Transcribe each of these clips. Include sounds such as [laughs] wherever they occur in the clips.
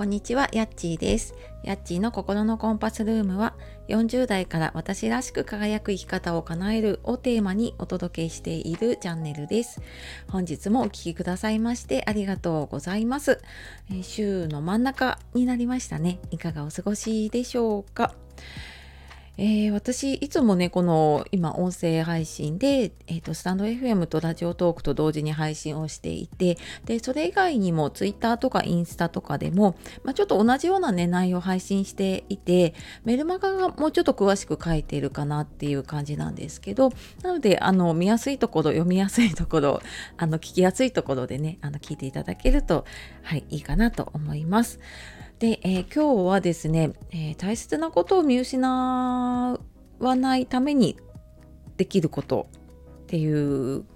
こんにちは、やっちーです。やっちーの心のコンパスルームは、40代から私らしく輝く生き方を叶えるをテーマにお届けしているチャンネルです。本日もお聴きくださいましてありがとうございます。週の真ん中になりましたね。いかがお過ごしでしょうか？えー、私いつもねこの今音声配信で、えーと、スタンド FM とラジオトークと同時に配信をしていてでそれ以外にも Twitter とかインスタとかでも、まあ、ちょっと同じような、ね、内容を配信していてメルマガがもうちょっと詳しく書いているかなっていう感じなんですけどなのであの見やすいところ読みやすいところあの聞きやすいところでねあの聞いていただけると、はい、いいかなと思います。で、えー、今日はですね、えー、大切なことを見失わないためにできることっていう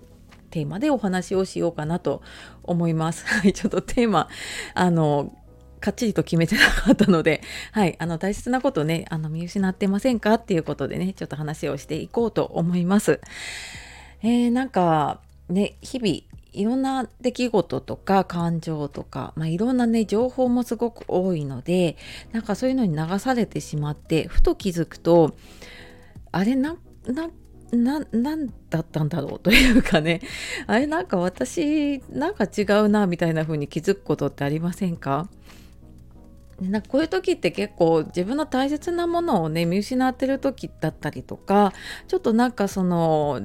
テーマでお話をしようかなと思います。[laughs] はい、ちょっとテーマ、あの、かっちりと決めてなかったので、[laughs] はい、あの大切なことね、あの見失ってませんかっていうことでね、ちょっと話をしていこうと思います。えー、なんかね、日々いろんな出来事とか感情とか、まあ、いろんなね情報もすごく多いのでなんかそういうのに流されてしまってふと気づくとあれななな何だったんだろうというかね。[laughs] あれなんか私なんか違うなみたいな風に気づくことってありませんか？なんかこういう時って結構自分の大切なものをね見失ってる時だったりとかちょっとなんかその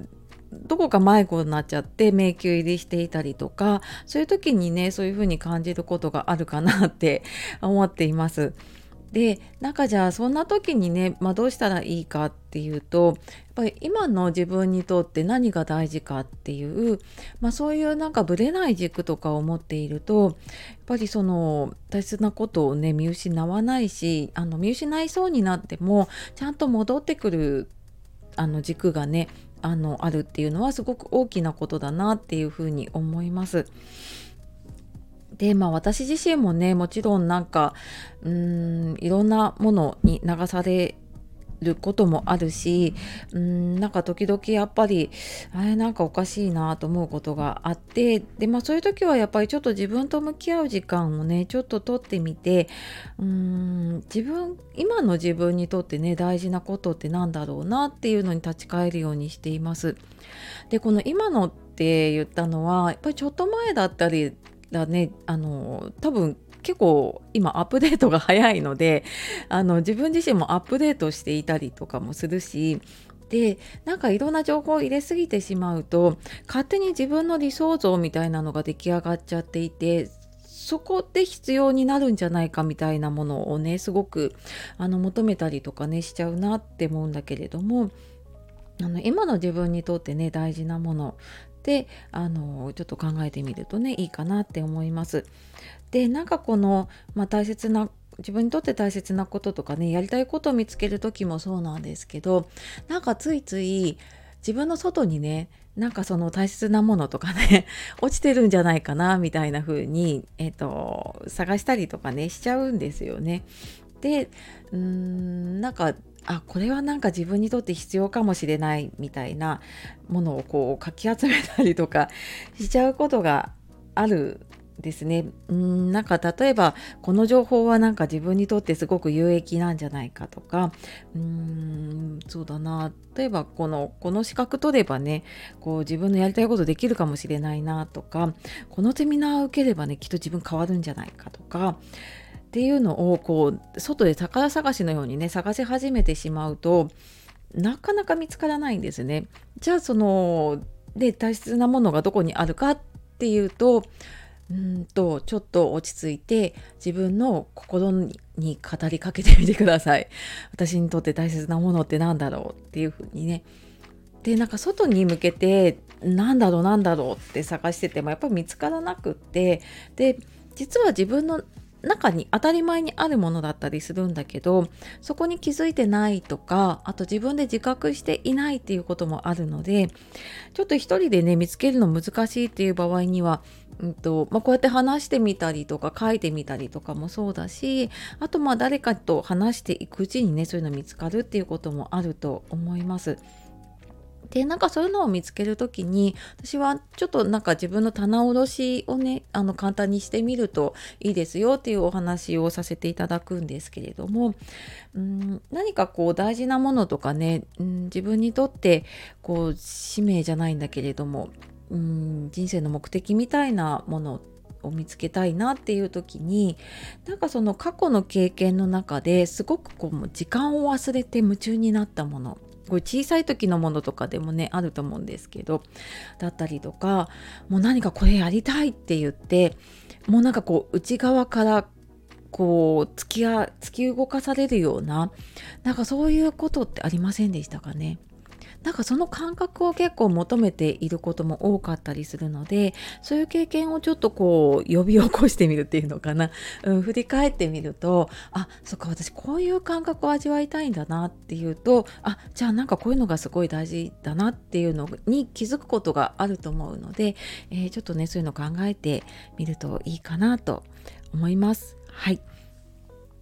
どこか迷子になっちゃって迷宮入りしていたりとかそういう時にねそういう風に感じることがあるかなって [laughs] 思っています。でなんかじゃあそんな時にね、まあ、どうしたらいいかっていうとやっぱり今の自分にとって何が大事かっていう、まあ、そういうなんかぶれない軸とかを持っているとやっぱりその大切なことをね見失わないしあの見失いそうになってもちゃんと戻ってくるあの軸がねあのあるっていうのはすごく大きなことだなっていうふうに思います。でまあ私自身もねもちろんなんかうーんいろんなものに流されることもあるしうんなんか時々やっぱりあれなんかおかしいなと思うことがあってでまあそういう時はやっぱりちょっと自分と向き合う時間をねちょっと取ってみてうん自分今の自分にとってね大事なことってなんだろうなっていうのに立ち返るようにしています。でこの今のって言ったのはやっぱりちょっと前だったりだねあの多分結構今アップデートが早いので [laughs] あの自分自身もアップデートしていたりとかもするしでなんかいろんな情報を入れすぎてしまうと勝手に自分の理想像みたいなのが出来上がっちゃっていてそこで必要になるんじゃないかみたいなものをねすごくあの求めたりとかねしちゃうなって思うんだけれどもあの今の自分にとってね大事なものであのちょっと考えてみるとねいいかなって思います。でなんかこの、まあ、大切な自分にとって大切なこととかねやりたいことを見つける時もそうなんですけどなんかついつい自分の外にねなんかその大切なものとかね [laughs] 落ちてるんじゃないかなみたいな風に、えーと、探したりとかねしちゃうんですよね。でうーんなんかあこれはなんか自分にとって必要かもしれないみたいなものをこうかき集めたりとかしちゃうことがあるですね。うんなんか例えばこの情報はなんか自分にとってすごく有益なんじゃないかとかうんそうだな。例えばこのこの資格取ればねこう自分のやりたいことできるかもしれないなとかこのセミナー受ければねきっと自分変わるんじゃないかとかっていうのをこう外で宝探しのようにね探し始めてしまうとなかなか見つからないんですね。じゃあそので大切なものがどこにあるかっていうとうんとちょっと落ち着いて自分の心に語りかけてみてください。私にとって大切なものって何だろうっていうふうにね。でなんか外に向けて何だろう何だろうって探しててもやっぱり見つからなくってで実は自分の中に当たり前にあるものだったりするんだけどそこに気づいてないとかあと自分で自覚していないっていうこともあるのでちょっと一人でね見つけるの難しいっていう場合には、うんとまあ、こうやって話してみたりとか書いてみたりとかもそうだしあとまあ誰かと話していくうちにねそういうの見つかるっていうこともあると思います。でなんかそういうのを見つける時に私はちょっとなんか自分の棚卸しをねあの簡単にしてみるといいですよっていうお話をさせていただくんですけれどもうん何かこう大事なものとかねうん自分にとってこう使命じゃないんだけれどもうん人生の目的みたいなものを見つけたいなっていう時になんかその過去の経験の中ですごくこう時間を忘れて夢中になったもの。これ小さい時のものとかでもねあると思うんですけどだったりとかもう何かこれやりたいって言ってもうなんかこう内側からこう突き突き動かされるようななんかそういうことってありませんでしたかね？なんかその感覚を結構求めていることも多かったりするのでそういう経験をちょっとこう呼び起こしてみるっていうのかな、うん、振り返ってみるとあそっか私こういう感覚を味わいたいんだなっていうとあじゃあなんかこういうのがすごい大事だなっていうのに気づくことがあると思うので、えー、ちょっとねそういうの考えてみるといいかなと思います。はい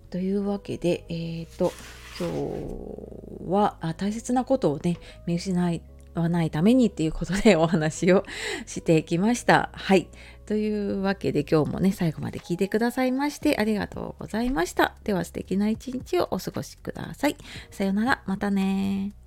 というわけで、えーと今日は大切なことをね見失わないためにっていうことでお話をしてきました。はい。というわけで今日もね最後まで聞いてくださいましてありがとうございました。では素敵な一日をお過ごしください。さようなら。またね